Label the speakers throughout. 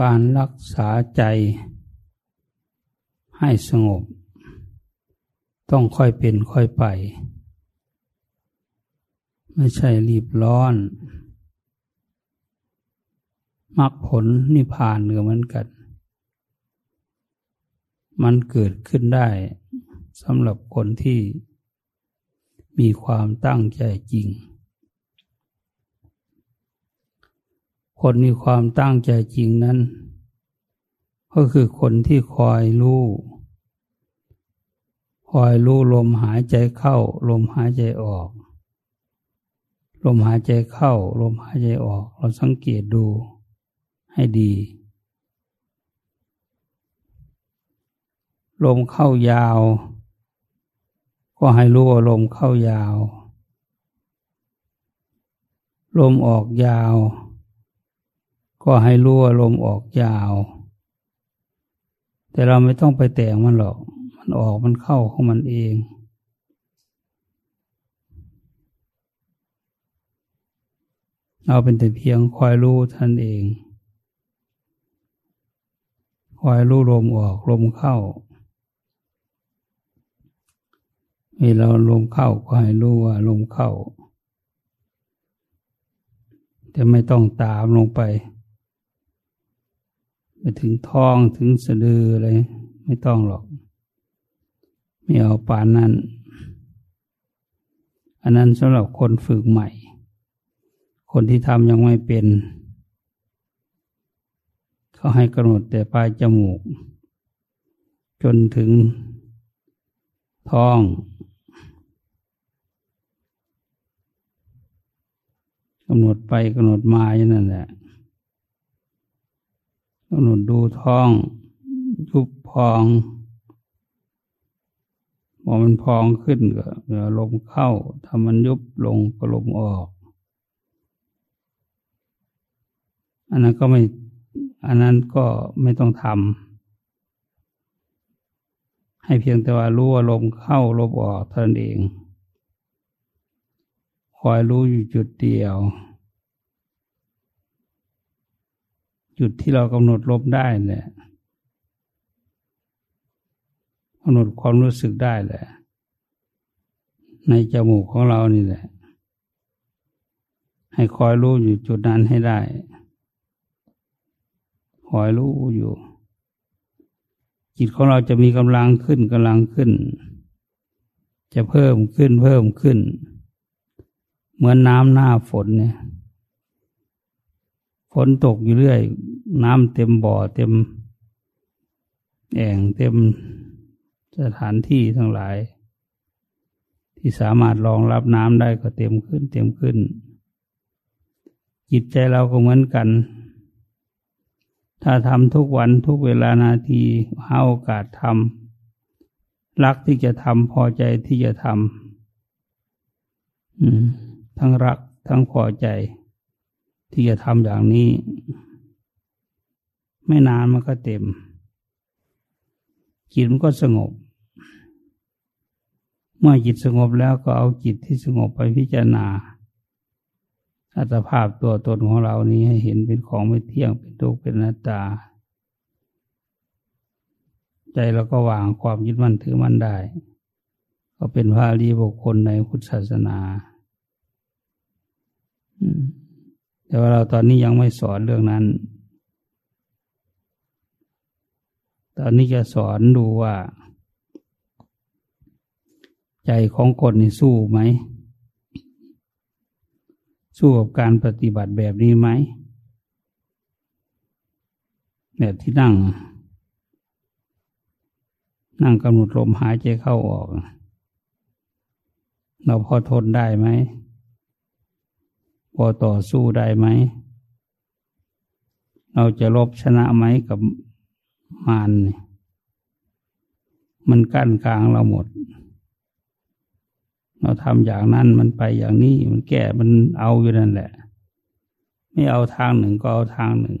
Speaker 1: การรักษาใจให้สงบ ต้องค่อยเป็นค่อยไป ไม่ใช่รีบร้อนมรรคผลนิพพานเหมือนกัน มันเกิดขึ้นได้สำหรับคนที่มีความตั้งใจจริง คนมีความตั้งใจจริงนั้น ก็คือคนที่คอยรู้คอยรู้ลมหายใจเข้า ลมหายใจออก ลมหายใจเข้า ลมหายใจออก เราสังเกตดูให้ดี ลมเข้ายาว ก็ให้รู้ว่าลมเข้ายาว ลมออกยาว ก็ให้รู้ว่าลมออกยาว แต่เราไม่ต้องไปแต่งมันหรอก มันออกมันเข้าของมันเอง เราเป็นแต่เพียงคอยรู้ท่านเอง คอยรู้ลมออกลมเข้าเวลาลมเข้าก็ให้รู้ว่าลมเข้า แต่ไม่ต้องตามลงไป ไปถึงท้องถึงสะดืออะไรไม่ต้องหรอก ไม่เอาปานนั้น อันนั้นสำหรับคนฝึกใหม่ คนที่ทำยังไม่เป็น เขาให้กำหนดแต่ปลายจมูก จนถึงท้องกำหนดไปกำหนดมาอย่างนั้นแหละ กำหนดดูท้อง ยุบพองพอมันพองขึ้นก็ลมเข้าถ้ามันยุบลงก็ลมออก อันนั้นก็ไม่อันนั้นก็ไม่ต้องทำให้เพียงแต่ว่ารู้ว่าลมเข้าลมออกเท่านั้นเอง คอยรู้อยู่จุดเดียว จุดที่เรากำหนดลมได้แหละกำหนดความรู้สึกได้แหละ ในจมูกของเรานี่แหละ ให้คอยรู้อยู่จุดนั้นให้ได้ คอยรู้อยู่ จิตของเราจะมีกำลังขึ้นกำลังขึ้น จะเพิ่มขึ้นเพิ่มขึ้น เหมือนน้ำหน้าฝนเนี่ยฝนตกอยู่เรื่อย น้ำเต็มบ่อเต็ม แอ่งเต็มสถานที่ทั้งหลาย ที่สามารถรองรับน้ำได้ก็เต็มขึ้น เต็มขึ้น จิตใจเราก็เหมือนกัน ถ้าทำทุกวันทุกเวลานาทีหาโอกาสทำรักที่จะทำพอใจที่จะทำทั้งรักทั้งพอใจ ที่จะทำอย่างนี้ ไม่นานมันก็เต็ม จิตมันก็สงบ เมื่อจิตสงบแล้วก็เอาจิตที่สงบไปพิจารณา อัตภาพตัวตนของเรานี้ให้เห็นเป็นของไม่เที่ยงเป็นทุกข์เป็นนัตตา ใจเราก็วางความยึดมั่นถือมั่นได้ ก็เป็นพระรีบุคคลในพุทธศาสนาแต่ว่าเราตอนนี้ยังไม่สอนเรื่องนั้น ตอนนี้จะสอนดูว่า ใจของคนนี่สู้ไหม สู้กับการปฏิบัติแบบนี้ไหม แบบที่นั่ง นั่งกำหนดลมหายใจเข้าออก เราพอทนได้ไหม พอต่อสู้ได้ไหม เราจะลบชนะไหมกับ มารมันกั้นกลางเราหมด เราทำอย่างนั้นมันไปอย่างนี้มันแก้มันเอาอยู่นั่นแหละ ไม่เอาทางหนึ่งก็เอาทางหนึ่ง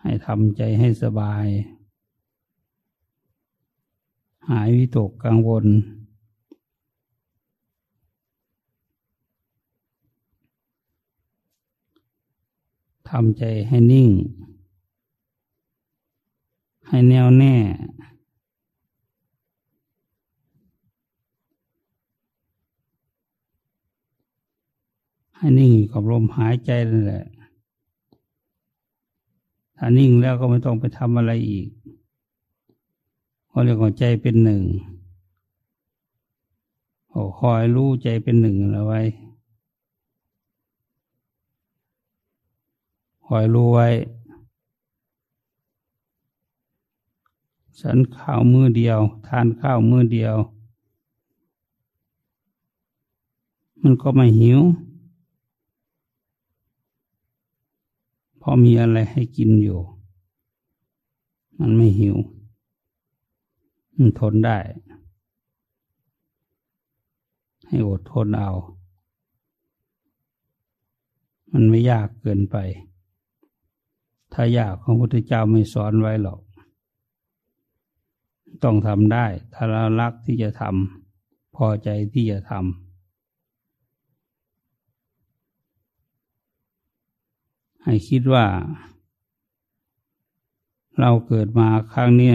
Speaker 1: ให้ทำใจให้สบาย หายวิตกกังวล ทำใจให้นิ่ง ให้แน่วแน่ ให้นิ่งอยู่กับลมหายใจนั่นแหละ ถ้านิ่งแล้วก็ไม่ต้องไปทำอะไรอีกเพราะเรื่องของใจเป็นหนึ่งคอยรู้ใจเป็นหนึ่งเอาไว้ค อยรู้ไว้ ฉันข้าวมือเดียว ทานข้าวมือเดียว มันก็ไม่หิว พอมีอะไรให้กินอยู่ มันไม่หิว มันทนได้ ให้อดทนเอา มันไม่ยากเกินไป ถ้ายากของพุทธเจ้าไม่สอนไว้หรอก ต้องทำได้ ถ้าเรารักที่จะทำพอใจที่จะทำให้คิดว่า เราเกิดมาครั้งนี้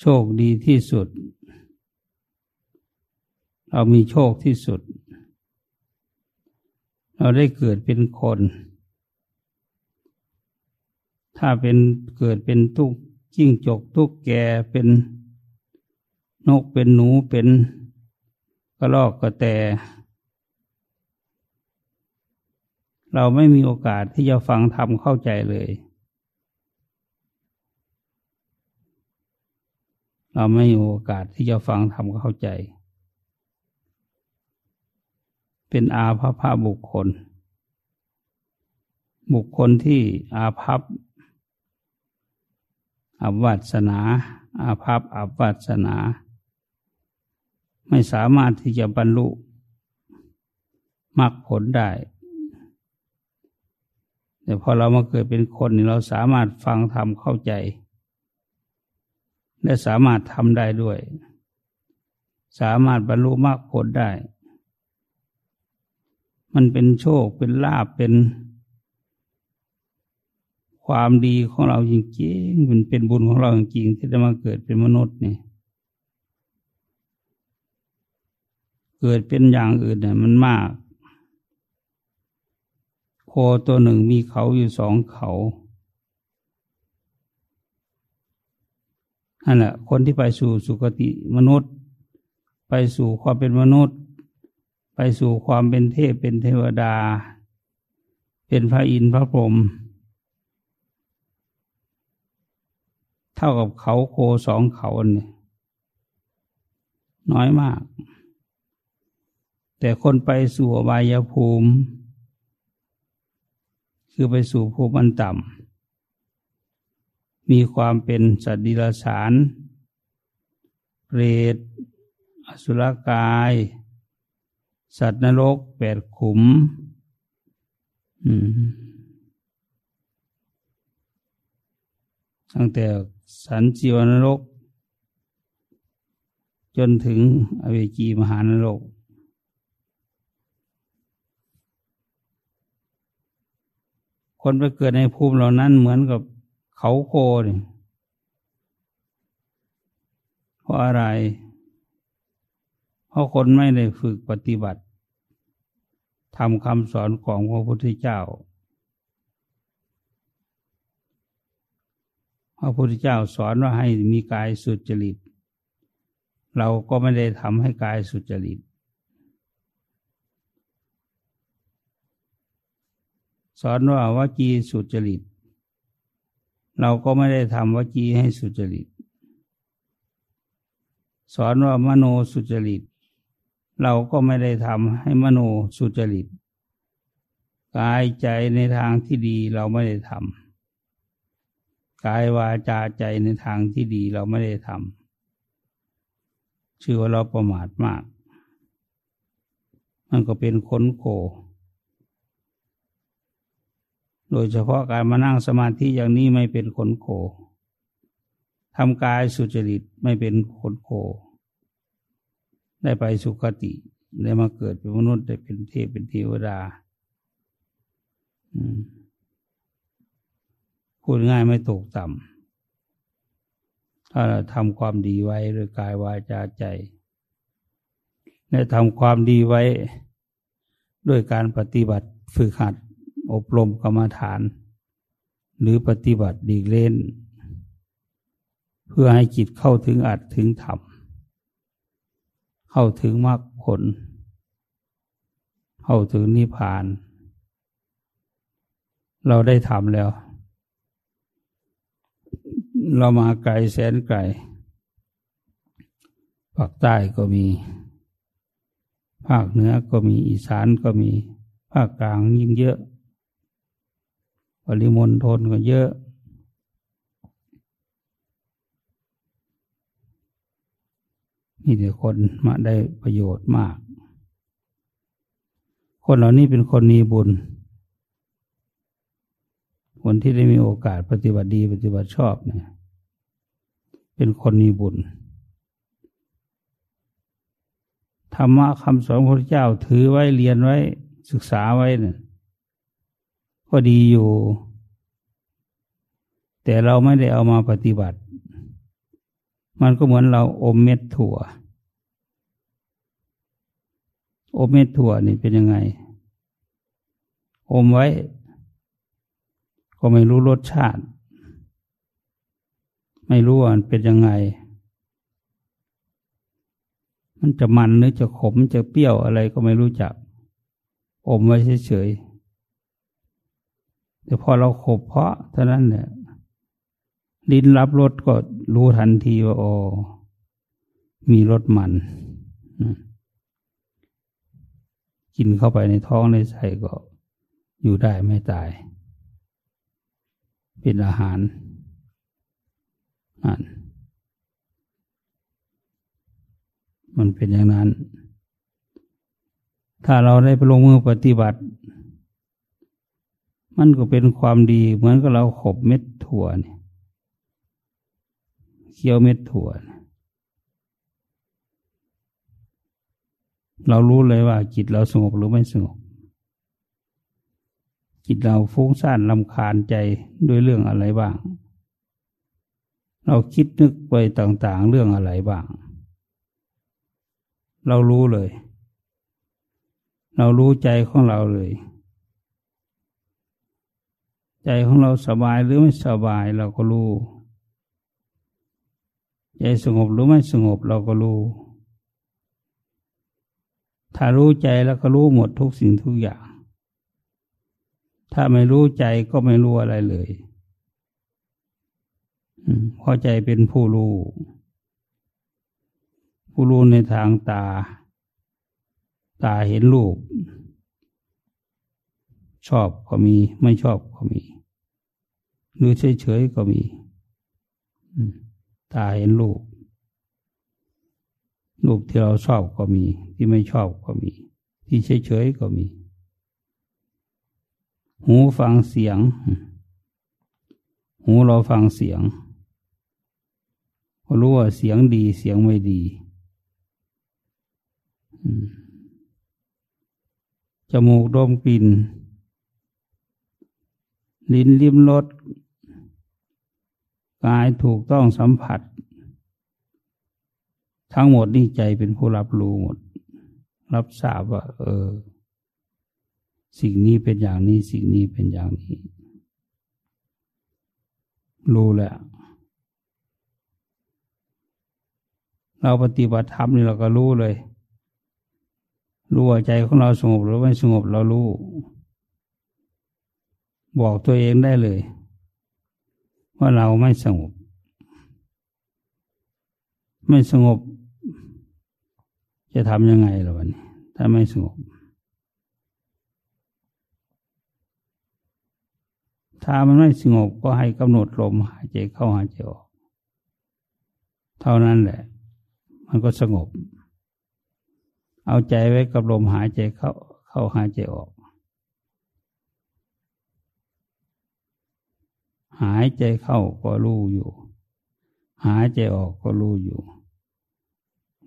Speaker 1: โชคดีที่สุด เรามีโชคที่สุด เราได้เกิดเป็นคน ถ้าเป็นเกิดเป็นตุกจิ้งจกตุกแกเป็นนกเป็นหนูเป็นกระรอกกระแต เราไม่มีโอกาสที่จะฟังธรรมเข้าใจเลย เราไม่มีโอกาสที่จะฟังธรรมเข้าใจ เป็นอาภัพบุคคล บุคคลที่อาภัพ อับวัสนา อาภัพอับวัสนา ไม่สามารถที่จะบรรลุมรรคผลได้ แต่พอเรามาเกิดเป็นคนเราสามารถฟังธรรมเข้าใจ และสามารถทำได้ด้วย สามารถบรรลุมรรคผลได้ มันเป็นโชคเป็นลาบเป็น ความดีของเราจริงๆมันเป็นบุญของเราจริงๆที่ได้มาเกิดเป็นมนุษย์นี่เกิดเป็นอย่างอื่นเนี่ยมันมาก โคตัวหนึ่งมีเขาอยู่สองเขานั่นแหละคนที่ไปสู่สุคติมนุษย์ ไปสู่ความเป็นมนุษย์ ไปสู่ความเป็นเทพเป็นเทวดา เป็นพระอินทร์พระพรหม เท่ากับเขาโคสองเขาเนี่ยน้อยมาก แต่คนไปสู่อบายภูมิ คือไปสู่ภูมิอันต่ำมีความเป็นสัตว์ดิลสาร เปรตอสุรกาย สัตว์นรกแปดขุม ตั้งแต่สันจิวนรก จนถึงอเวจีมหานรก คนไปเกิดในภูมิเหล่านั้นเหมือนกับเขาโคนี่เพราะอะไร เพราะคนไม่ได้ฝึกปฏิบัติทำคำสอนของพระพุทธเจ้า พระพุทธเจ้าสอนว่าให้มีกายสุจริต เราก็ไม่ได้ทำให้กายสุจริต สอนว่าวจีสุจริต เราก็ไม่ได้ทำวจีให้สุจริต สอนว่ามโนสุจริต เราก็ไม่ได้ทำให้มโนสุจริต กายใจในทางที่ดีเราไม่ได้ทำ กายวาจาใจในทางที่ดีเราไม่ได้ทำชื่อว่าเราประมาทมาก มันก็เป็นคนโก โดยเฉพาะการมานั่งสมาธิอย่างนี้ไม่เป็นคนโกทำกายสุจริตไม่เป็นคนโก ได้ไปสุคติ ได้มาเกิดเป็นมนุษย์ได้เป็นเทพเป็นเทวดา อืม พูดง่ายไม่ตกต่ำถ้าเราทำความดีไว้ด้วยกายวาจาใจและทำความดีไว้ด้วยการปฏิบัติฝึกหัด อบรมกรรมฐาน หรือปฏิบัติดีเล่น เพื่อให้จิตเข้าถึงอัดถึงธรรมเข้าถึงมรรคผล เข้าถึงนิพพาน เราได้ทำแล้ว เรามาไกลแสนไกลภาคใต้ก็มี ภาคเหนือก็มีอีสานก็มี ภาคกลางยิ่งเยอะ ปริมณฑลก็เยอะมีแต่คนมาได้ประโยชน์มาก คนเหล่านี้เป็นคนมีบุญ คนที่ได้มีโอกาสปฏิบัติดีปฏิบัติชอบเนี่ย เป็นคนมีบุญ ธรรมะคำสอนพระเจ้าถือไว้เรียนไว้ ศึกษาไว้เนี่ยก็ดีอยู่ แต่เราไม่ได้เอามาปฏิบัติ มันก็เหมือนเราอมเม็ดถั่ว อมเม็ดถั่วนี่เป็นยังไง อมไว้ ก็ไม่รู้รสชาติ ไม่รู้ว่ามันเป็นยังไง มันจะมันหรือจะขมจะเปรี้ยวอะไรก็ไม่รู้จัก อมไว้เฉยๆแต่พอเราขบเพาะเท่านั้นเนี่ยลิ้นรับรสก็รู้ทันทีว่าโอ้มีรสมันกินเข้าไปในท้องในไส้ก็อยู่ได้ไม่ตาย เป็นอาหาร นั่นมันเป็นอย่างนั้น ถ้าเราได้ไปลงมือปฏิบัติ มันก็เป็นความดีเหมือนกับเราขบเม็ดถั่วเนี่ยเคี้ยวเม็ดถั่ว เรารู้เลยว่าจิตเราสงบหรือไม่สงบ จิตเราฟุ้งซ่านลำคาญใจด้วยเรื่องอะไรบ้าง เราคิดนึกไปต่างๆ เรื่องอะไรบ้าง เรารู้เลย เรารู้ใจของเราเลย ใจของเราสบายหรือไม่สบายเราก็รู้ ใจสงบหรือไม่สงบเราก็รู้ ถ้ารู้ใจแล้วก็รู้หมดทุกสิ่งทุกอย่าง ถ้าไม่รู้ใจก็ไม่รู้อะไรเลย เพราะใจเป็นผู้รู้ ผู้รู้ในทางตา ตาเห็นรูป ชอบก็มี ไม่ชอบก็มี หรือเฉยๆก็มี ตาเห็นรูป รูปที่เราชอบก็มี ที่ไม่ชอบก็มี ที่เฉยๆก็มี หูฟังเสียง หูเราฟังเสียง รู้ว่าเสียงดีเสียงไม่ดีจมูกดมกลิ่น ลิ้นลิ้มรสกายถูกต้องสัมผัส ทั้งหมดนี่ใจเป็นผู้รับรู้หมด รับทราบว่า เออ สิ่งนี้เป็นอย่างนี้ สิ่งนี้เป็นอย่างนี้ รู้แหละ เราปฏิบัติธรรมนี่เราก็รู้เลย รู้ว่าใจของเราสงบหรือไม่สงบเรารู้ บอกตัวเองได้เลย ว่าเราไม่สงบ ไม่สงบ จะทำยังไงล่ะวันนี้ ถ้าไม่สงบ ถ้ามันไม่สงบก็ให้กำหนดลมหายใจเข้าหายใจออก เท่านั้นแหละ มันก็สงบ เอาใจไว้กับลมหายใจเข้า เข้าหายใจออก หายใจเข้าก็รู้อยู่ หายใจออกก็รู้อยู่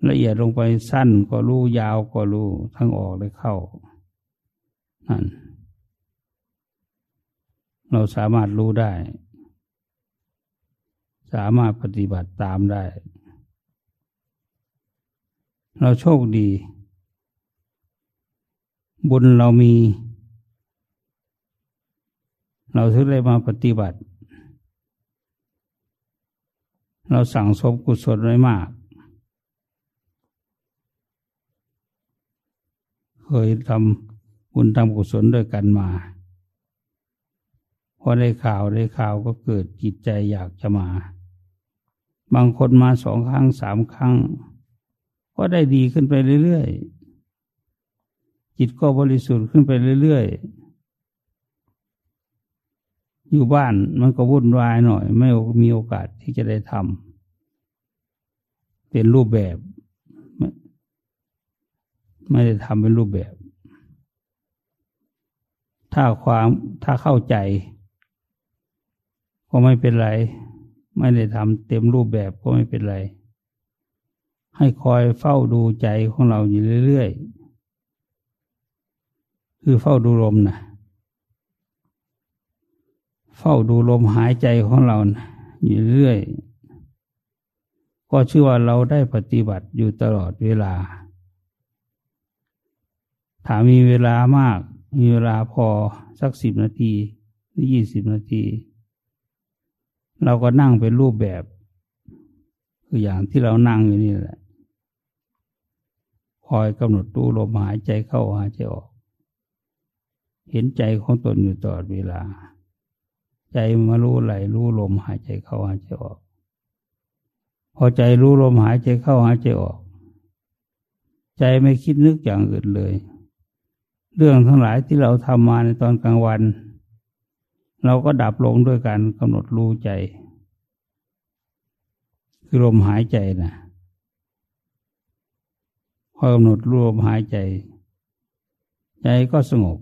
Speaker 1: ละเอียดลงไปสั้นก็รู้ยาวก็รู้ทั้งออกและเข้านั่นเราสามารถรู้ได้ สามารถปฏิบัติตามได้ เราโชคดี บุญเรามี เราถึงได้มาปฏิบัติ เราสั่งสมกุศลไว้มาก เคยทำบุญทำกุศลด้วยกันมาพอได้ข่าวได้ข่าวก็เกิดจิตใจอยากจะมา บางคนมาสองครั้งสามครั้ง ก็ได้ดีขึ้นไปเรื่อยๆ จิตก็บริสุทธิ์ขึ้นไปเรื่อยๆ อยู่บ้านมันก็วุ่นวายหน่อย ไม่มีโอกาสที่จะได้ทำเป็นรูปแบบ ไม่ได้ทำเป็นรูปแบบ ถ้าความถ้าเข้าใจ ก็ไม่เป็นไร ไม่ได้ทำเต็มรูปแบบก็ไม่เป็นไร ให้คอยเฝ้าดูใจของเราอยู่เรื่อยๆ คือเฝ้าดูลมนะเฝ้าดูลมหายใจของเรานะอยู่เรื่อย ก็ชื่อว่าเราได้ปฏิบัติอยู่ตลอดเวลา ถ้ามีเวลามาก มีเวลาพอสักสิบนาทีหรือยี่สิบนาที เราก็นั่งเป็นรูปแบบ คืออย่างที่เรานั่งอยู่นี่แหละ คอยกำหนดดูลมหายใจเข้าหายใจออก เห็นใจของตนอยู่ตลอดเวลา ใจมารู้ไหลรู้ลมหายใจเข้าหายใจออก พอใจรู้ลมหายใจเข้าหายใจออก ใจไม่คิดนึกอย่างอื่นเลย เรื่องทั้งหลายที่เราทำมาในตอนกลางวัน เราก็ดับลงด้วยการกำหนดรู้ใจ คือลมหายใจนะ พอกำหนดรู้ลมหายใจ ใจก็สงบ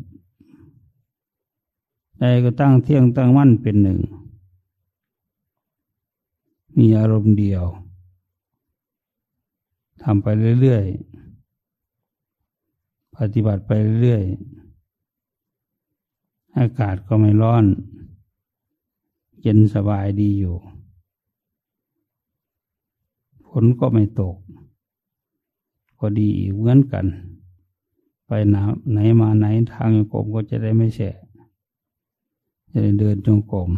Speaker 1: ใจก็ตั้งเที่ยงตั้งมั่นเป็นหนึ่ง มีอารมณ์เดียวทำไปเรื่อยๆ ปฏิบัติไปเรื่อยๆ อากาศก็ไม่ร้อน เย็นสบายดีอยู่ ฝนก็ไม่ตก ก็ดีเหมือนกัน ไปไหนมาไหนทางจงกมก็จะได้ไม่แฉะจะได้เดินจงกรม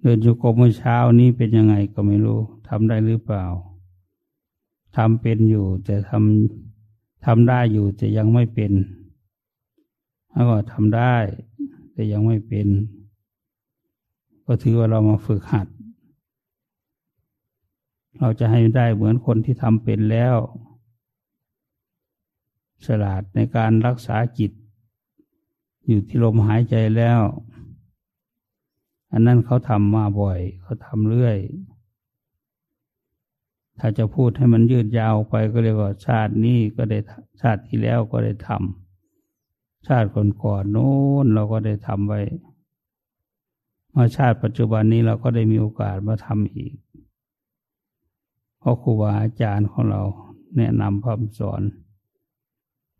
Speaker 1: เดินจงกรมเมื่อเช้านี้เป็นยังไงก็ไม่รู้ทำได้หรือเปล่าทำเป็นอยู่ แต่ทำทำได้อยู่แต่ยังไม่เป็นแล้วก็ทำได้ แต่ยังไม่เป็น ก็ถือว่าเรามาฝึกหัด เราจะให้ได้เหมือนคนที่ทำเป็นแล้ว ฉลาดในการรักษาจิต อยู่ที่ลมหายใจแล้ว อันนั้นเขาทำมาบ่อย เขาทำเรื่อย ถ้าจะพูดให้มันยืดยาวไปก็เรียกว่าชาตินี้ก็ได้ชาติที่แล้วก็ได้ทำชาติก่อนๆโน้นเราก็ได้ทำไว้มาชาติปัจจุบันนี้เราก็ได้มีโอกาสมาทำอีก เพราะครูบาอาจารย์ของเราแนะนำพำสอน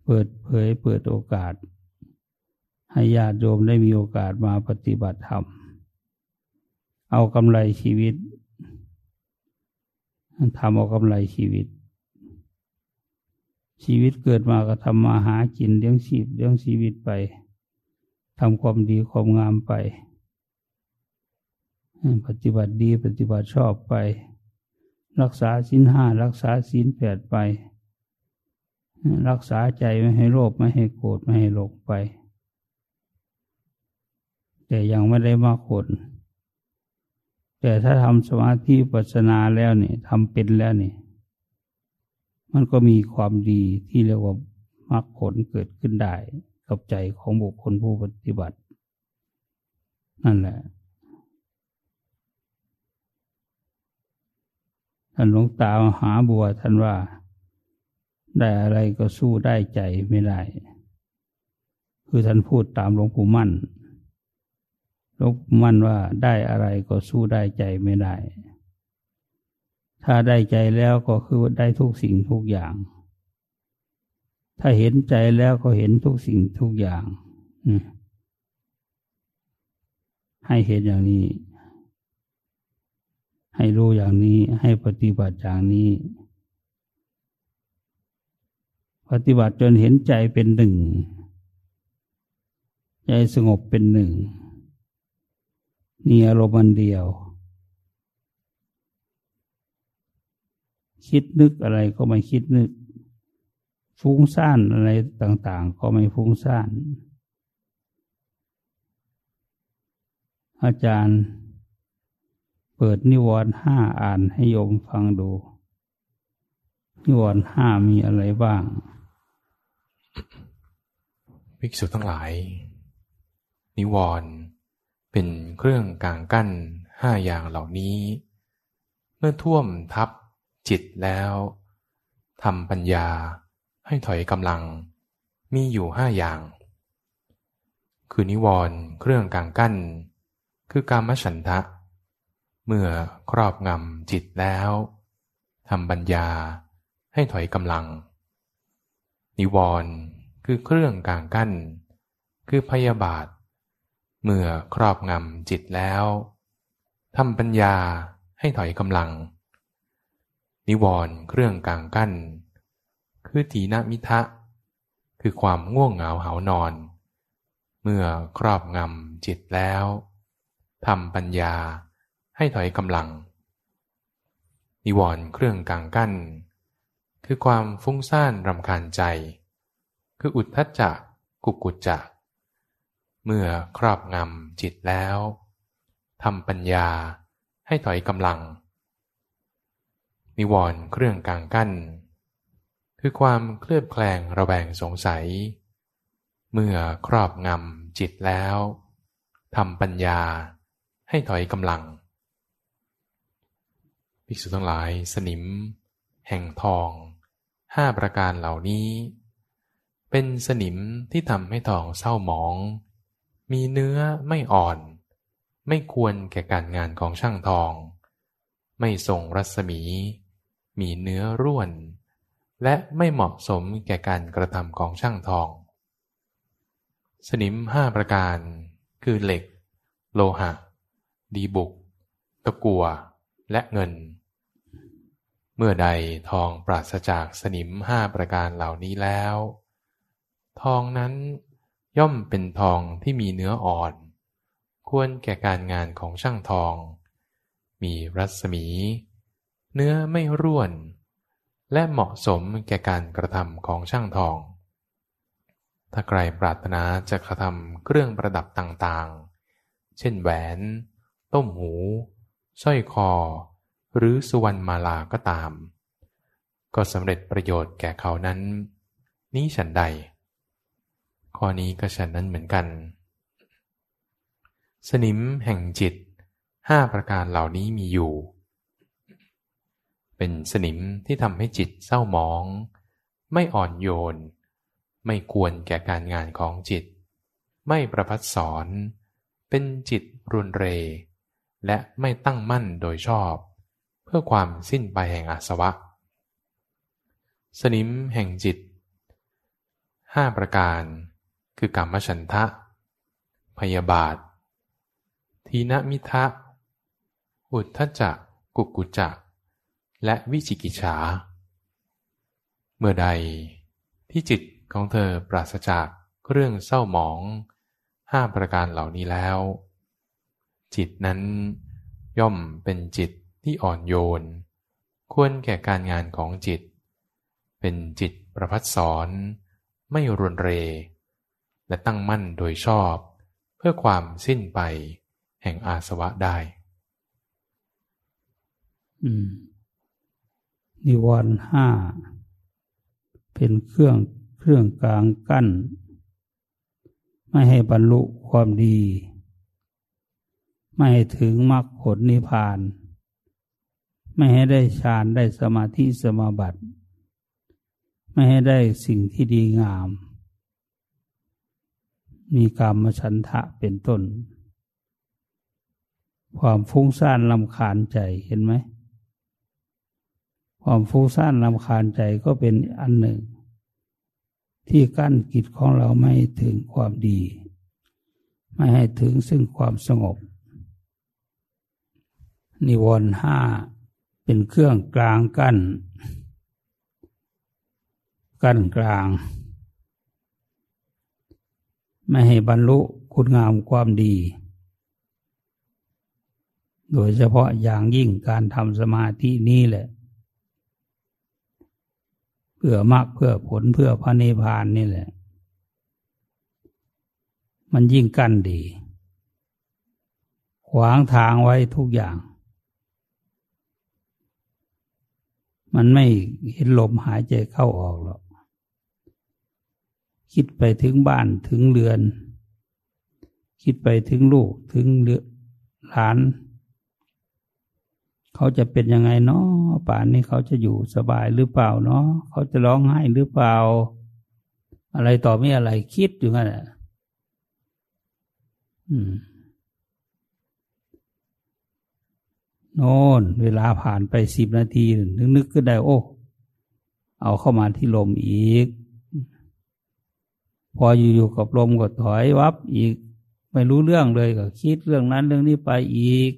Speaker 1: เปิดเผยเปิดโอกาส ให้ญาติโยมได้มีโอกาสมาปฏิบัติธรรม เอากำไรชีวิตทำเอากำไรชีวิต ชีวิตเกิดมาก็ทำมาหากินเลี้ยงชีพเลี้ยงชีวิตไปทำความดีความงามไป ปฏิบัติดีปฏิบัติชอบไป รักษาสินห้ารักษาสินแปดไป รักษาใจไม่ให้โลภไม่ให้โกรธไม่ให้หลงไป แต่ยังไม่ได้มาคนแต่ถ้าทำสมาธิปัสนาแล้วเนี่ยทำเป็นแล้วเนี่ยมันก็มีความดีที่เรียกว่ามรรคผลเกิดขึ้นได้กับใจของบุคคลผู้ปฏิบัติ นั่นแหละ ท่านหลวงตาหาบัวท่านว่า ได้อะไรก็สู้ได้ใจไม่ได้ คือท่านพูดตามหลวงปู่มั่นหลวงปู่มั่นว่าได้อะไรก็สู้ได้ใจไม่ได้ ถ้าได้ใจแล้วก็คือได้ทุกสิ่งทุกอย่าง ถ้าเห็นใจแล้วก็เห็นทุกสิ่งทุกอย่างให้เห็นอย่างนี้ ให้รู้อย่างนี้ให้ปฏิบัติอย่างนี้ ปฏิบัติจนเห็นใจเป็นหนึ่ง ใจสงบเป็นหนึ่งมีอารมณ์เดียว คิดนึกอะไรก็ไม่คิดนึก ฟุ้งซ่านอะไรต่างๆ ก็ไม่ฟุ้งซ่าน อาจารย์ ปิดนิวรณ์ห้าอ่านให้โยมฟังดู นิวรณ์ห้ามีอะไรบ้าง
Speaker 2: ภิกษุทั้งหลาย นิวรณ์เป็นเครื่องกลางกั้นห้าอย่างเหล่านี้ เมื่อท่วมทับจิตแล้วทำปัญญาให้ถอยกำลังมีอยู่ห้าอย่าง คือนิวรณ์เครื่องกลางกั้น คือการมฉันทะ เมื่อครอบงำจิตแล้วทำปัญญาให้ถอยกำลัง นิวรณ์คือเครื่องกลางกั้น คือพยาบาท เมื่อครอบงำจิตแล้วทำปัญญาให้ถอยกำลัง นิวรณ์เครื่องกลางกั้น คือทีนมิทะ คือความง่วงเหงาเหานอน เมื่อครอบงำจิตแล้วทำปัญญา ให้ถอยกำลัง นิวรณ์เครื่องกลางกั้น คือความฟุ้งซ่านรำคาญใจ คืออุทธัจจะกุกุจจะ เมื่อครอบงำจิตแล้วทำปัญญาให้ถอยกำลัง นิวรณ์เครื่องกลางกั้น คือความเคลือบแคลงระแวงสงสัย เมื่อครอบงำจิตแล้วทำปัญญาให้ถอยกำลัง ภิกษุทั้งหลายสนิม แห่งทองห้าประการเหล่านี้ เป็นสนิมที่ทำให้ทองเศร้าหมอง มีเนื้อไม่อ่อน ไม่ควรแก่การงานของช่างทอง ไม่ทรงรัศมี มีเนื้อร่วน และไม่เหมาะสมแก่การกระทำของช่างทอง สนิมห้าประการคือเหล็ก โลหะ ดีบุก ตะกัว และเงิน มื่อใดทองปราศจากสนิมห้าประการเหล่านี้แล้ว ทองนั้นย่อมเป็นทองที่มีเนื้ออ่อน ควรแก่การงานของช่างทอง มีรัศมี เนื้อไม่ร่วน และเหมาะสมแก่การกระทำของช่างทอง ถ้าใครปรารถนาจะกระทำเครื่องประดับต่างๆ เช่นแหวน ต้มหู สร้อยคอ หรือสุวรรณมาลาก็ตาม ก็สำเร็จประโยชน์แก่เขานั้น นี้ฉันใด ข้อนี้ก็ฉันนั้นเหมือนกัน สนิมแห่งจิตห้าประการเหล่านี้มีอยู่ เป็นสนิมที่ทำให้จิตเศร้าหมอง ไม่อ่อนโยน ไม่ควรแก่การงานของจิต ไม่ประพัดสอน เป็นจิตรุนเร และไม่ตั้งมั่นโดยชอบ พื่อความสิ้นไปแห่งอาสวะ สนิมแห่งจิตห้าประการคือกรรมฉันทะ พยาบาท ทีนมิทะ อุทธจักกุกุจักและวิจิกิจฉา เมื่อใดที่จิตของเธอปราศจากเรื่องเศร้าหมองห้าประการเหล่านี้แล้ว จิตนั้นย่อมเป็นจิต ที่อ่อนโยน ควรแก่การงานของจิต เป็นจิตประพัดสอน ไม่รุนเร และตั้งมั่นโดยชอบ เพื่อความสิ้นไปแห่งอาสวะได้
Speaker 1: นิวรณ์ห้า เป็นเครื่องเครื่องกลางกั้น ไม่ให้บรรลุความดี ไม่ให้ถึงมรรคผลนิพพาน ไม่ให้ได้ฌานได้สมาธิสมาบัติ ไม่ให้ได้สิ่งที่ดีงาม มีกรรมฉันทะเป็นต้น ความฟุ้งซ่านลำคาญใจเห็นไหม ความฟุ้งซ่านลำคาญใจก็เป็นอันหนึ่ง ที่กั้นกิจของเราไม่ถึงความดี ไม่ให้ถึงซึ่งความสงบ นิวรณ์ห้า เป็นเครื่องกลางกั้น กั้นกลาง ไม่ให้บรรลุคุณงามความดี โดยเฉพาะอย่างยิ่งการทำสมาธินี้แหละ เพื่อมากเพื่อผลเพื่อพระนิพพานนี่แหละ มันยิ่งกั้นดี ขวางทางไว้ทุกอย่าง มันไม่เห็นลมหายใจเข้าออกหรอก คิดไปถึงบ้านถึงเรือน คิดไปถึงลูกถึงเลือหลาน เขาจะเป็นยังไงเนาะป่านนี้เขาจะอยู่สบายหรือเปล่าเนาะเขาจะร้องไห้หรือเปล่า อะไรต่อไม่อะไรคิดอยู่งั้นแหละอืม โน่นเวลาผ่านไปสิบนาทีนึกนึกก็ได้โอ้ เอาเข้ามาที่ลมอีก พออยู่ๆกับลมก็ถอยวับอีก ไม่รู้เรื่องเลยก็คิดเรื่องนั้นเรื่องนี้ไปอีก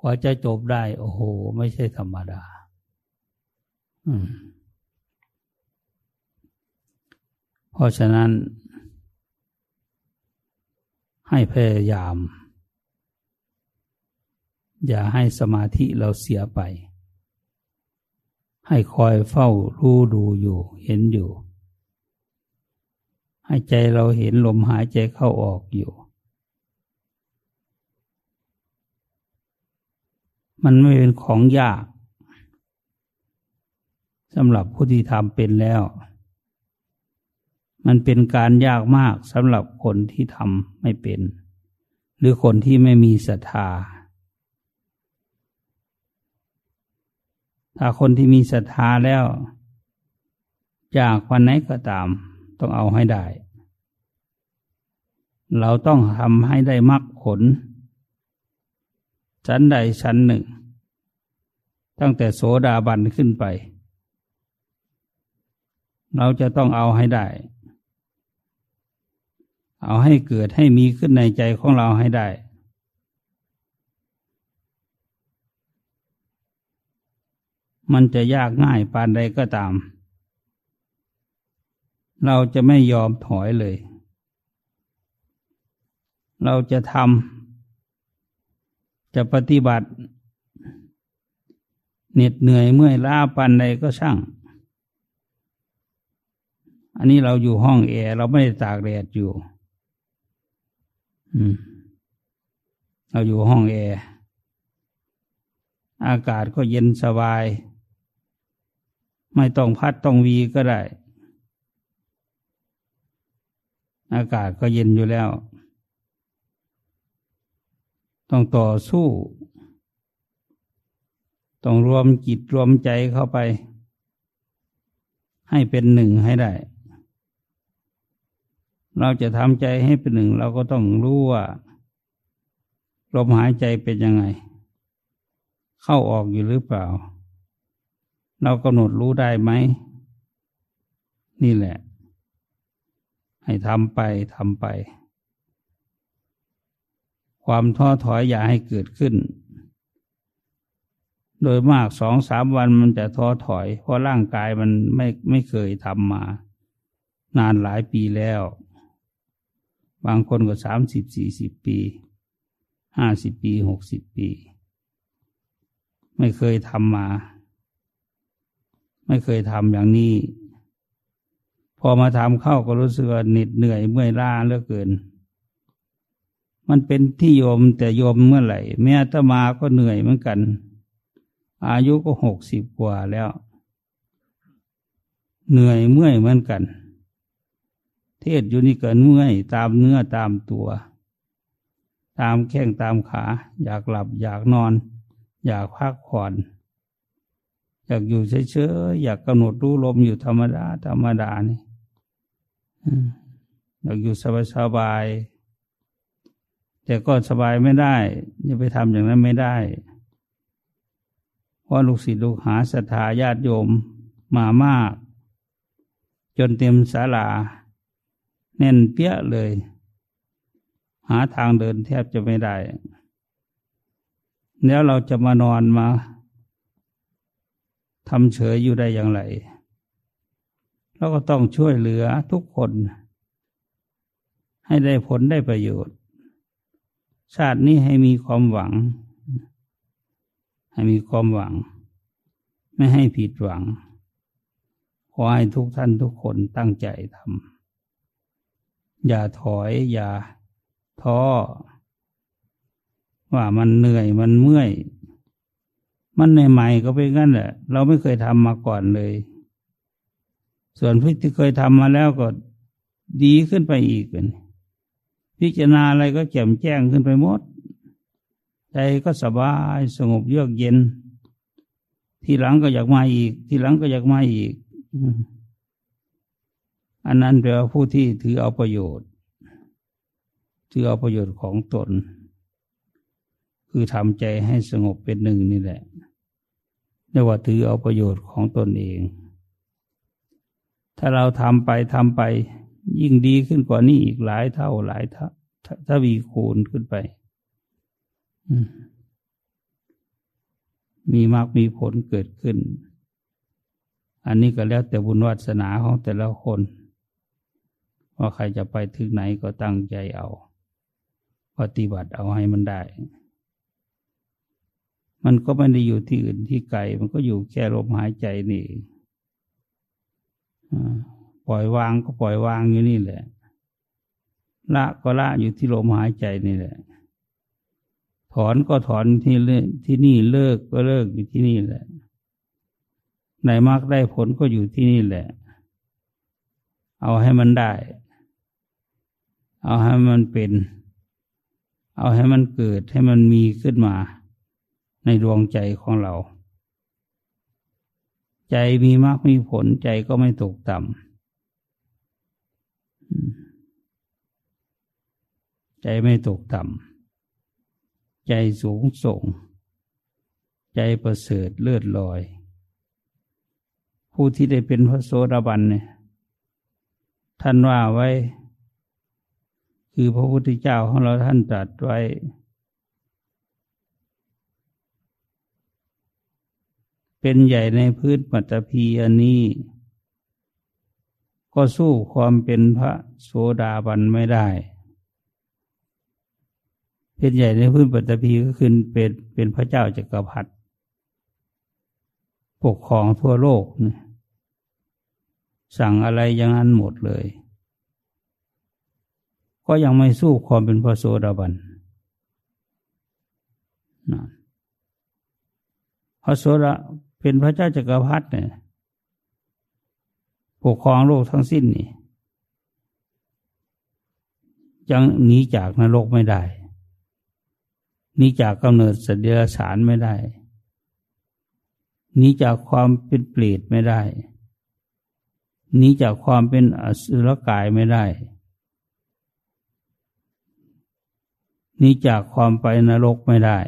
Speaker 1: กว่าจะจบได้ โอ้โห ไม่ใช่ธรรมดา เพราะฉะนั้น ให้พยายาม อย่าให้สมาธิเราเสียไป ให้คอยเฝ้ารู้ดูอยู่ เห็นอยู่ ให้ใจเราเห็นลมหายใจเข้าออกอยู่ มันไม่เป็นของยากสำหรับผู้ที่ทำเป็นแล้ว มันเป็นการยากมากสำหรับคนที่ทำไม่เป็น หรือคนที่ไม่มีศรัทธา ถ้าคนที่มีศรัทธาแล้ว จากวันไหนก็ตาม ต้องเอาให้ได้ เราต้องทำให้ได้มรรคผลชั้นใดชั้นหนึ่ง ตั้งแต่โสดาบันขึ้นไป เราจะต้องเอาให้ได้ เอาให้เกิดให้มีขึ้นในใจของเราให้ได้ มันจะยากง่ายปานใดก็ตาม เราจะไม่ยอมถอยเลย เราจะทำจะปฏิบัติ เหน็ดเหนื่อยเมื่อยล้าปันใดก็ช่าง อันนี้เราอยู่ห้องแอร์เราไม่ได้ตากแดดอยู่ เราอยู่ห้องแอร์อากาศก็เย็นสบาย ไม่ต้องพัดต้องวีก็ได้ อากาศก็เย็นอยู่แล้ว ต้องต่อสู้ ต้องรวมจิตรวมใจเข้าไป ให้เป็นหนึ่งให้ได้ เราจะทำใจให้เป็นหนึ่ง เราก็ต้องรู้ว่าลมหายใจเป็นยังไง เข้าออกอยู่หรือเปล่า เรากำหนดรู้ได้ไหม นี่แหละ ให้ทำไปทำไป ความท้อถอยอย่าให้เกิดขึ้น โดยมากสองสามวันมันจะท้อถอย เพราะร่างกายมันไม่ไม่เคยทำมา นานหลายปีแล้ว บางคนก็สามสิบสี่สิบปีห้าสิบปีหกสิบปี ไม่เคยทำมา ไม่เคยทำอย่างนี้ พอมาทำเข้าก็รู้สึกว่าเหน็ดเหนื่อยเมื่อยล้าเหลือเกิน มันเป็นที่โยมแต่โยมเมื่อไหร่ แม่ตมาก็เหนื่อยเหมือนกัน อายุก็หกสิบกว่าแล้ว เหนื่อยเมื่อยเหมือนกัน เทศอยู่นี่เกินเมื่อยตามเนื้อตามตัว ตามแข้งตามขา อยากหลับอยากนอน อยากพักผ่อน อยากอยู่เฉยๆอยากกำหนดรู้ลมอยู่ธรรมดา ธรรมดานี่อยากอยู่สบายๆแต่ก็สบายไม่ได้จะไปทำอย่างนั้นไม่ได้ เพราะลูกศิษย์ลูกหาศรัทธาญาติโยมมามาก จนเต็มศาลา แน่นเปี้ยเลย หาทางเดินแทบจะไม่ได้ แล้วเราจะมานอนมา ทำเฉยอยู่ได้อย่างไรเราก็ต้องช่วยเหลือทุกคน ให้ได้ผลได้ประโยชน์ ชาตินี้ให้มีความหวัง ให้มีความหวัง ไม่ให้ผิดหวัง ขอให้ทุกท่านทุกคนตั้งใจทำอย่าถอยอย่าท้อว่ามันเหนื่อยมันเมื่อย มันในใหม่ก็เป็นงั้นแหละ เราไม่เคยทำมาก่อนเลย ส่วนพิที่เคยทำมาแล้วก็ดีขึ้นไปอีกเป็นพิจารณาอะไรก็แจ่มแจ้งขึ้นไปหมด ใจก็สบายสงบเยือกเย็น ทีหลังก็อยากมาอีก ทีหลังก็อยากมาอีก อันนั้นแปลว่าผู้ที่ถือเอาประโยชน์ ถือเอาประโยชน์ของตน คือทำใจให้สงบเป็นหนึ่งนี่แหละ เรียกว่าถือเอาประโยชน์ของตนเอง ถ้าเราทำไปทำไป ยิ่งดีขึ้นกว่านี้อีกหลายเท่าหลายเท่าถ้าวีคูณขึ้นไป มีมากมีผลเกิดขึ้น อันนี้ก็แล้วแต่บุญวัสนาของแต่ละคน ว่าใครจะไปถึงไหนก็ตั้งใจเอา ปฏิบัติเอาให้มันได้ มันก็ไม่ได้อยู่ที่อื่นที่ไกล มันก็อยู่แค่ลมหายใจนี่ปล่อยวางก็ปล่อยวางอยู่นี่แหละ ละก็ละอยู่ที่ลมหายใจนี่แหละ ถอนก็ถอนที่ที่นี่เลิกก็เลิกอยู่ที่นี่แหละไหนมากได้ผลก็อยู่ที่นี่แหละ เอาให้มันได้ เอาให้มันเป็น เอาให้มันเกิดให้มันมีขึ้นมา ในดวงใจของเรา ใจมีมากมีผลใจก็ไม่ตกต่ำใจไม่ตกต่ำใจสูงส่ง ใจประเสริฐเลือดลอย ผู้ที่ได้เป็นพระโสดาบันเนี่ยท่านว่าไว้ คือพระพุทธเจ้าของเราท่านตรัสไว้ เป็นใหญ่ในพื้นปัตตภีอันนี้ ก็สู้ความเป็นพระโสดาบันไม่ได้ เป็นใหญ่ในพื้นปัตตภีก็คือเป็นเป็นพระเจ้าจักรพรรดิปกครองทั่วโลกสั่งอะไรอย่างนั้นหมดเลย ก็ยังไม่สู้ความเป็นพระโสดาบันนะพระโสดา เป็นพระเจ้าจักรพรรดิเนี่ยปกครองโลกทั้งสิ้นนี่ยังหนีจากนรกไม่ได้หนีจากกำเนิดสัตว์เดรัจฉานไม่ได้หนีจากความเป็นเปรตไม่ได้หนีจากความเป็นอสุรกายไม่ได้หนีจากความไปนรกไม่ได้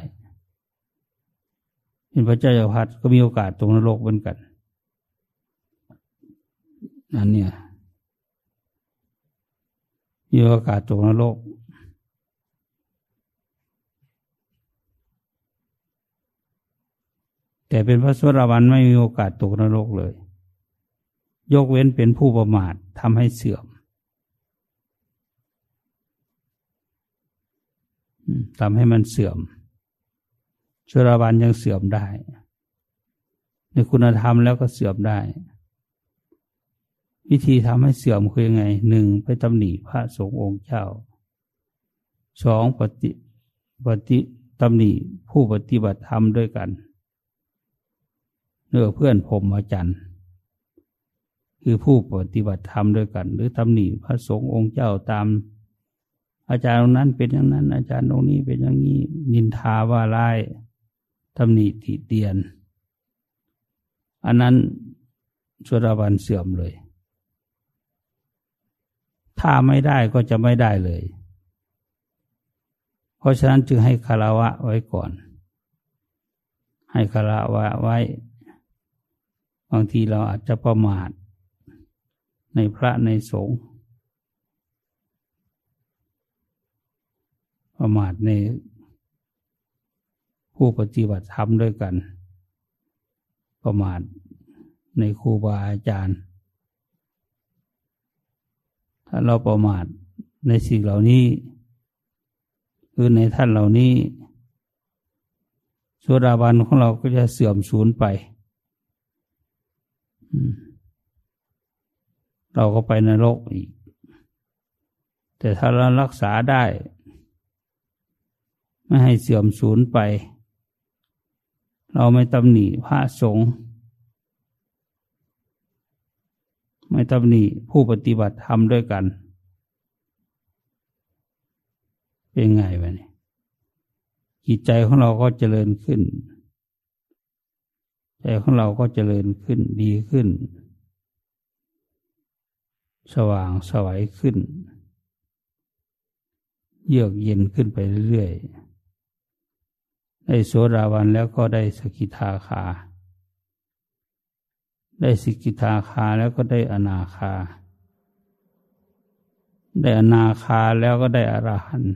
Speaker 1: เป็นพระเจ้าจักรพรรดิก็มีโอกาสตกนรกเหมือนกันนั่นเนี่ยมีโอกาสตกนรกแต่เป็นพระสวดาวันไม่มีโอกาสตกนรกเลย ยกเว้นเป็นผู้ประมาททำให้เสื่อมทำให้มันเสื่อม ชราบันยังเสื่อมได้ ในคุณธรรมแล้วก็เสื่อมได้ วิธีทำให้เสื่อมคือยังไงหนึ่งไปตำหนิพระสงฆ์องค์เจ้าสองปฏิปฏิตำหนิผู้ปฏิบัติธรรมด้วยกันเนื้อเพื่อนผมอาจารย์คือผู้ปฏิบัติธรรมด้วยกัน หรือตำหนิพระสงฆ์องค์เจ้าตาม อาจารย์ตรงนั้นเป็นอย่างนั้น อาจารย์ตรงนี้เป็นอย่างนี้นินทาว่าร้าย ตำหนิติเตียน อันนั้นสุรบันเสื่อมเลย ถ้าไม่ได้ก็จะไม่ได้เลย เพราะฉะนั้นจึงให้คารวะไว้ก่อน ให้คารวะไว้ บางทีเราอาจจะประมาท ในพระในสงฆ์ประมาทใน ผู้ปฏิบัติธรรมด้วยกัน ประมาทในครูบาอาจารย์ ถ้าเราประมาทในสิ่งเหล่านี้คือในท่านเหล่านี้สุดาบันของเราก็จะเสื่อมสูญไป เราก็ไปนรกอีก แต่ถ้าเรารักษาได้ ไม่ให้เสื่อมสูญไป เราไม่ตำหนิพระสงฆ์ไม่ตำหนิผู้ปฏิบัติธรรมด้วยกัน เป็นไงวะเนี่ยจิตใจของเราก็เจริญขึ้น ใจของเราก็เจริญขึ้นดีขึ้น สว่างสวัยขึ้น เยือกเย็นขึ้นไปเรื่อยๆ ได้โสดาวันแล้วก็ได้สกิทาคา ได้สกิทาคาแล้วก็ได้อนาคา ได้อนาคาแล้วก็ได้อรหันต์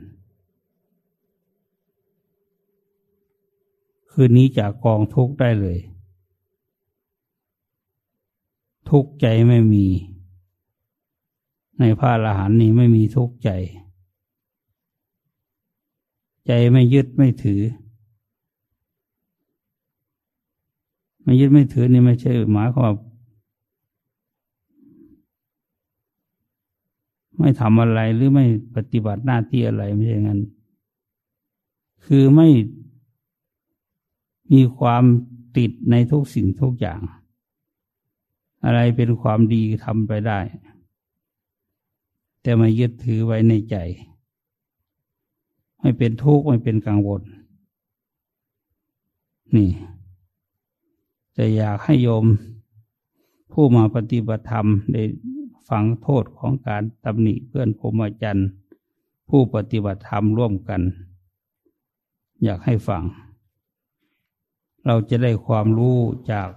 Speaker 1: คืนนี้จากกองทุกได้เลย ทุกใจไม่มี ในพระอรหันต์นี้ไม่มีทุกใจ ใจไม่ยึดไม่ถือ ไม่ยึดไม่ถือนี่ไม่ใช่หมายความไม่ทำอะไรหรือไม่ปฏิบัติหน้าที่อะไรไม่ใช่งั้น คือไม่มีความติดในทุกสิ่งทุกอย่าง อะไรเป็นความดีทำไปได้ แต่ไม่ยึดถือไว้ในใจ ไม่เป็นทุกข์ไม่เป็นกังวล นี่ จะอยากให้โยมผู้มาปฏิบัติธรรมได้ฟังโทษของการตำหนิเพื่อนพรมจันทร์ผู้ปฏิบัติธรรมร่วมกัน อยากให้ฟัง เราจะได้ความรู้จาก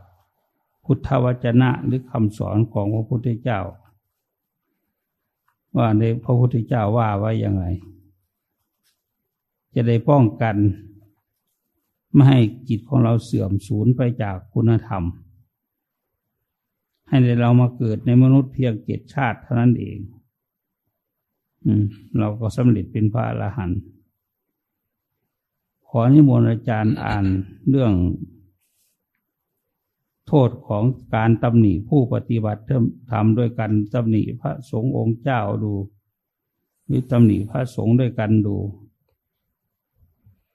Speaker 1: พุทธวจนะหรือคำสอนของพระพุทธเจ้า ว่าในพระพุทธเจ้าว่าไว้ยังไง จะได้ป้องกัน ไม่ให้จิตของเราเสื่อมสูญไปจากคุณธรรม ให้เรามาเกิดในมนุษย์เพียงเจ็ดชาติเท่านั้นเอง อืม เราก็สำเร็จเป็นพระอรหันต์ขอนิมนต์อาจารย์อ่านเรื่อง โทษของการตำหนิผู้ปฏิบัติทำด้วยกันตำหนิพระสงฆ์องค์เจ้าดูหรือตำหนิพระสงฆ์ด้วยกันดู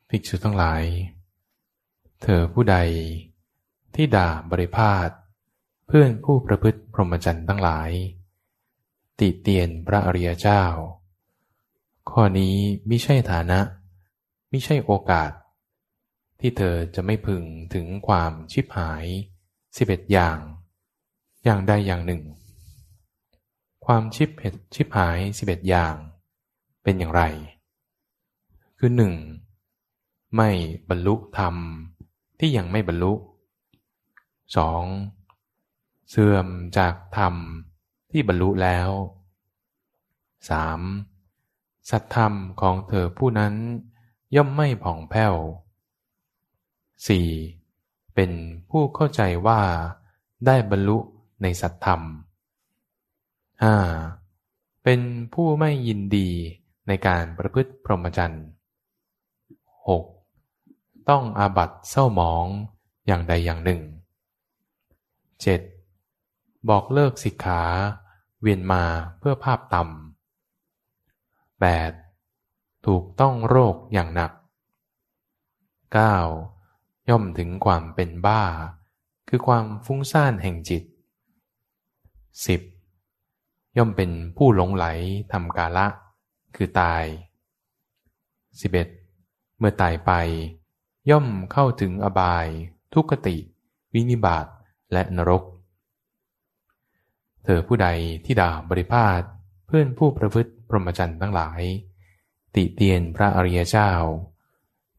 Speaker 2: ภิกษุทั้งหลาย เธอผู้ใด ที่ด่าบริพาทเพื่อนผู้ประพฤติพรหมจรรย์ทั้งหลาย ติเตียนพระอริยเจ้า ข้อนี้ไม่ใช่ฐานะไม่ใช่โอกาส ที่เธอจะไม่พึงถึงความชิบหายสิบเอ็ดอย่าง อย่างใดอย่างหนึ่ง ความชิบเหตุชิบหายสิบเอ็ดอย่างเป็นอย่างไร คือหนึ่งไม่บรรลุธรรม ที่ยังไม่บรรลุสองเสื่อมจากธรรมที่บรรลุแล้วสามสัตธรรมของเธอผู้นั้นย่อมไม่ผ่องแผ้ว 4. เป็นผู้เข้าใจว่าได้บรรลุในสัตธรรม 5. เป็นผู้ไม่ยินดีในการประพฤติพรหมจรรย์ 6. ต้องอาบัตเศร้าหมองอย่างใดอย่างหนึ่ง 7. บอกเลิกสิกขาเวียนมาเพื่อภาพต่ำ 8. ถูกต้องโรคอย่างหนัก 9. ย่อมถึงความเป็นบ้า คือความฟุ้งซ่านแห่งจิต 10. ย่อมเป็นผู้หลงไหลทำกาละ คือตาย 11. เมื่อตายไป ย่อมเข้าถึงอบาย ทุกขติ วินิบาตและนรก เธอผู้ใดที่ด่าบริพาทเพื่อนผู้ประพฤติพรหมจรรย์ทั้งหลาย ติเตียนพระอริยเจ้า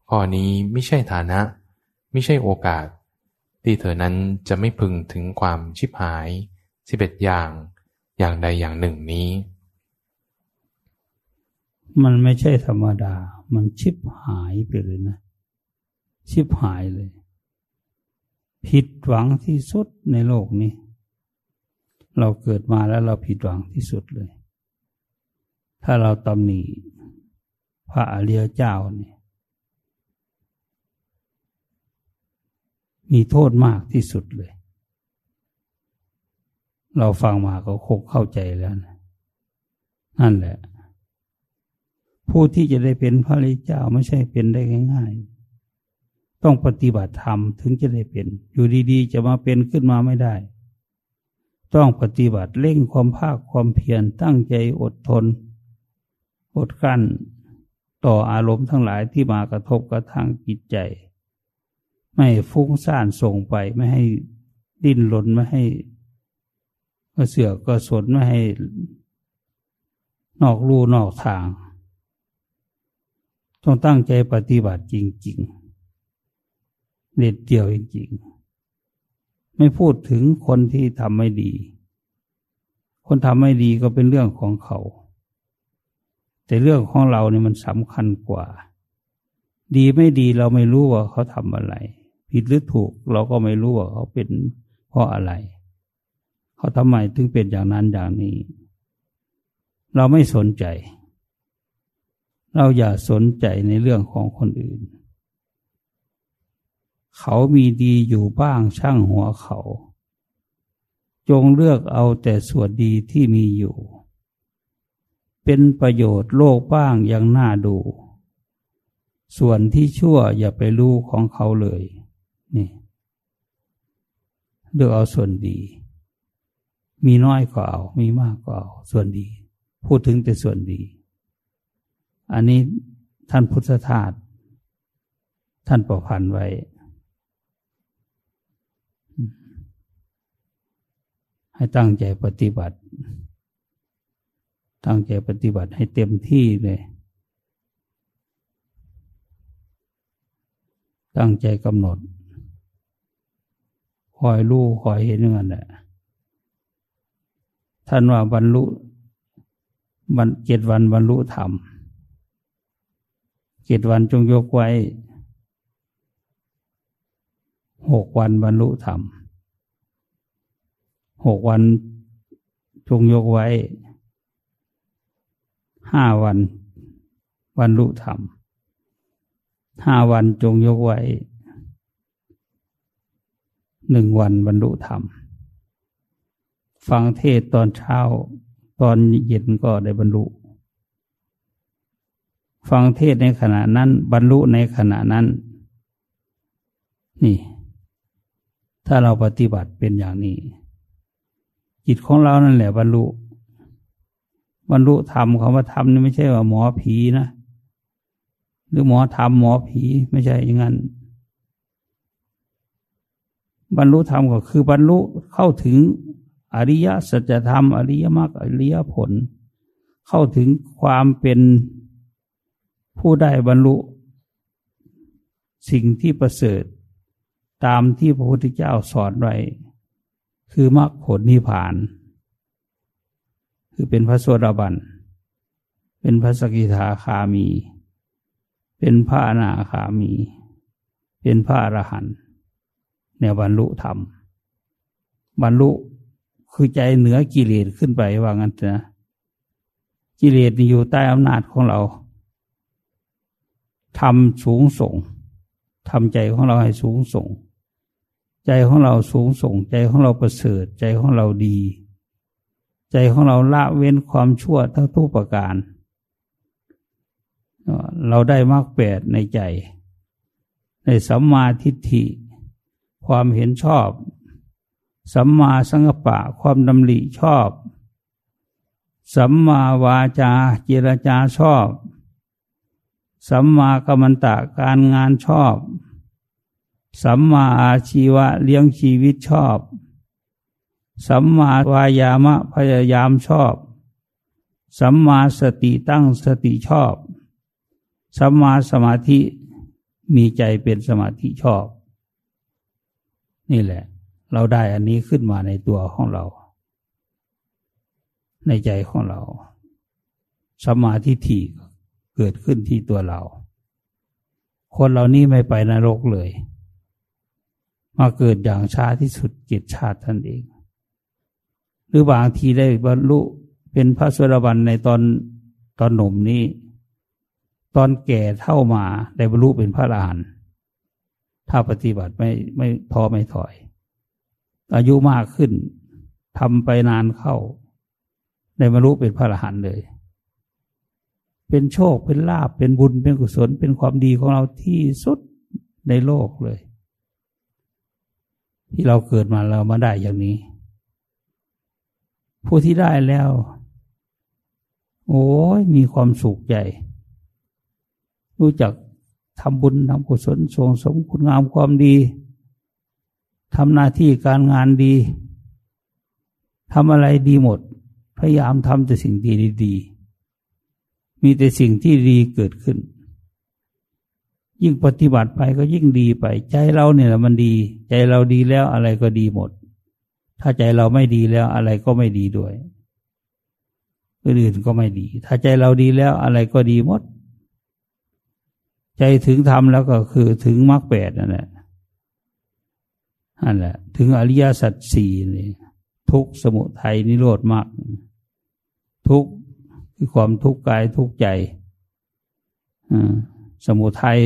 Speaker 2: ข้อนี้ไม่ใช่ฐานะ ไม่ใช่โอกาส ที่เธอนั้นจะไม่พึงถึงความชิบหายสิบเอ็ดอย่างอย่างใดอย่างหนึ่งนี้
Speaker 1: มันไม่ใช่ธรรมดา มันชิบหายไปเลยนะ ชิบหายเลย ผิดหวังที่สุดในโลกนี้ เราเกิดมาแล้วเราผิดหวังที่สุดเลย ถ้าเราตำหนิพระอริยเจ้าเนี่ยมีโทษมากที่สุดเลย เราฟังมาก็คงเข้าใจแล้วนะนั่นแหละ ผู้ที่จะได้เป็นพระริเจ้าไม่ใช่เป็นได้ง่ายๆ ต้องปฏิบัติธรรมถึงจะได้เป็น อยู่ดีๆ จะมาเป็นขึ้นมาไม่ได้ ต้องปฏิบัติเร่งความภาคความเพียรตั้งใจอดทน อดกั้นต่ออารมณ์ทั้งหลายที่มากระทบกระทั่งจิตใจ ไม่ฟุ้งซ่านส่งไปไม่ให้ดิ้นรนไม่ให้กระเสือกกระสนไม่ให้ นอกลู่นอกทาง ต้องตั้งใจปฏิบัติจริง ๆ เด็ดเดี่ยวจริงๆ ไม่พูดถึงคนที่ทำไม่ดี คนทำไม่ดีก็เป็นเรื่องของเขา แต่เรื่องของเราเนี่ยมันสำคัญกว่า ดีไม่ดีเราไม่รู้ว่าเขาทำอะไร ผิดหรือถูกเราก็ไม่รู้ว่าเขาเป็นเพราะอะไร เขาทำไมถึงเป็นอย่างนั้นอย่างนี้ เราไม่สนใจ เราอย่าสนใจในเรื่องของคนอื่น เขามีดีอยู่บ้างช่างหัวเขา จงเลือกเอาแต่ส่วนดีที่มีอยู่ เป็นประโยชน์โลกบ้างยังน่าดู ส่วนที่ชั่วอย่าไปรู้ของเขาเลย นี่เลือกเอาส่วนดี มีน้อยก็เอา มีมากก็เอา ส่วนดี พูดถึงแต่ส่วนดี อันนี้ท่านพุทธทาสท่านประพันธ์ไว้ ให้ตั้งใจปฏิบัติ ตั้งใจปฏิบัติให้เต็มที่เลย ตั้งใจกำหนด คอยรู้คอยเห็นอย่างนั้นแหละท่านว่าบรรลุวันเจ็ดวันบรรลุธรรมเจ็ดวันจงยกไว้หกวันบรรลุธรรม หกวันจงยกไว้ห้าวันบรรลุธรรมห้าวันจงยกไว้หนึ่งวันบรรลุธรรม ฟังเทศตอนเช้า ตอนเย็นก็ได้บรรลุ ฟังเทศในขณะนั้น บรรลุในขณะนั้น นี่ ถ้าเราปฏิบัติเป็นอย่างนี้ จิตของเรานั่นแหละบรรลุบรรลุธรรมคำว่าธรรมนี่ไม่ใช่ว่าหมอผีนะหรือหมอธรรมหมอผีไม่ใช่อย่างนั้นบรรลุธรรมก็คือบรรลุเข้าถึงอริยสัจธรรม อริยมรรคอริยผล เข้าถึงความเป็นผู้ได้บรรลุ สิ่งที่ประเสริฐ ตามที่พระพุทธเจ้าสอนไว้ คือมรรคผลนิพพาน คือเป็นพระโสดาบัน เป็นพระสกิทาคามี เป็นพระอนาคามี เป็นพระอรหันต์ในบรรลุธรรม บรรลุคือใจเหนือกิเลสขึ้นไปว่างั้นนะกิเลสอยู่ใต้อำนาจของเราทำสูงส่งทำใจของเราให้สูงส่ง ใจของเราสูงส่ง ใจของเราประเสริฐ ใจของเราดี ใจของเราละเว้นความชั่วทั้งทุกประการ เราได้มากแปดในใจ ในสัมมาทิฏฐิ ความเห็นชอบ สัมมาสังกปะความดำริชอบ สัมมาวาจาเจรจาชอบ สัมมากรรมตะการงานชอบ สัมมาอาชีวะเลี้ยงชีวิตชอบ สัมมาวายามะพยายามชอบ สัมมาสติตั้งสติชอบ สัมมาสมาธิมีใจเป็นสมาธิชอบ นี่แหละ เราได้อันนี้ขึ้นมาในตัวของเรา ในใจของเราสมาธิถี่เกิดขึ้นที่ตัวเรา คนเหล่านี้ไม่ไปนรกเลย มาเกิดอย่างช้าที่สุดเกิชาติท่านเอง หรือบางทีได้บรรลุเป็นพระสวดบันในตอนตอนหนุ่มนี้ ตอนแก่เท่ามาได้บรรลุเป็นพระอรหันต์ถ้าปฏิบัติไม่ไม่ท้อไม่ถอย อายุมากขึ้นทำไปนานเข้า ได้บรรลุเป็นพระอรหันต์เลย เป็นโชคเป็นลาบเป็นบุญเป็นกุศลเป็นความดีของเราที่สุดในโลกเลย ที่เราเกิดมาเรามาได้อย่างนี้ ผู้ที่ได้แล้ว โอ้ยมีความสุขใหญ่ รู้จักทำบุญทำกุศลส่งสมคุณงามความดีทำหน้าที่การงานดีทำอะไรดีหมด พยายามทำแต่สิ่งดีดีมีแต่สิ่งที่ดีเกิดขึ้น ยิ่งปฏิบัติไปก็ยิ่งดีไป ใจเราเนี่ยมันดี ใจเราดีแล้วอะไรก็ดีหมด ถ้าใจเราไม่ดีแล้วอะไรก็ไม่ดีด้วยอื่นก็ไม่ดี ถ้าใจเราดีแล้วอะไรก็ดีหมด ใจถึงธรรมแล้วก็คือถึงมรรคแปดนั่นแหละนั่นแหละ ถึงอริยสัจสี่นี่ทุกสมุทัยนิโรธมาก ทุกคือความทุกข์กายทุกข์ใจ สมุทัย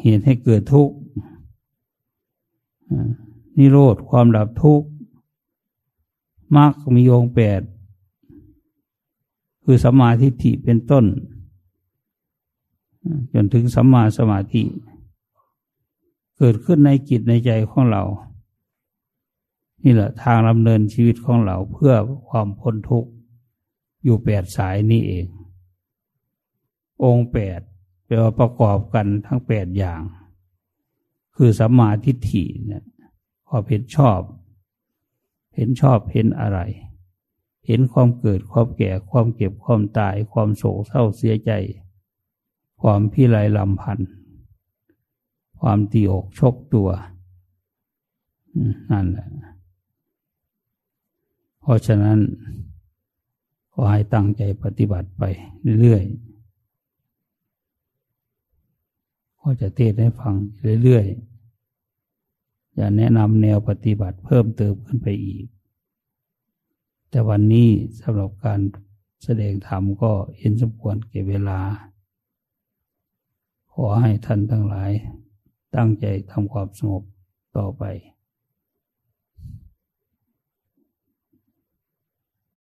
Speaker 1: เหตุให้เกิดทุกข์นิโรธความดับทุกข์มรรคมีองค์แปด คือสัมมาทิฏฐิเป็นต้น จนถึงสัมมาสมาธิ เกิดขึ้นในจิตในใจของเรา นี่แหละทางดำเนินชีวิตของเราเพื่อความพ้นทุกข์อยู่แปดสายนี่เอง องค์แปดแปลว่าประกอบกันทั้งแปดอย่าง คือสัมมาทิฏฐิเนี่ยความเห็นชอบ เห็นชอบเห็นอะไร เห็นความเกิดความแก่ความเก็บความตาย ความโศกเศร้าเสียใจ ความพิไรลำพันธ์ความตีอกชกตัวนั่นแหละ เพราะฉะนั้น ขอให้ตั้งใจปฏิบัติไปเรื่อยๆ ก็จะเทศให้ฟังเรื่อยๆอย่าแนะนำแนวปฏิบัติเพิ่มเติมขึ้นไปอีก แต่วันนี้สำหรับการแสดงธรรมก็เห็นสมควรเก็บเวลา ขอให้ท่านทั้งหลาย ตั้งใจทำความสงบต่อไป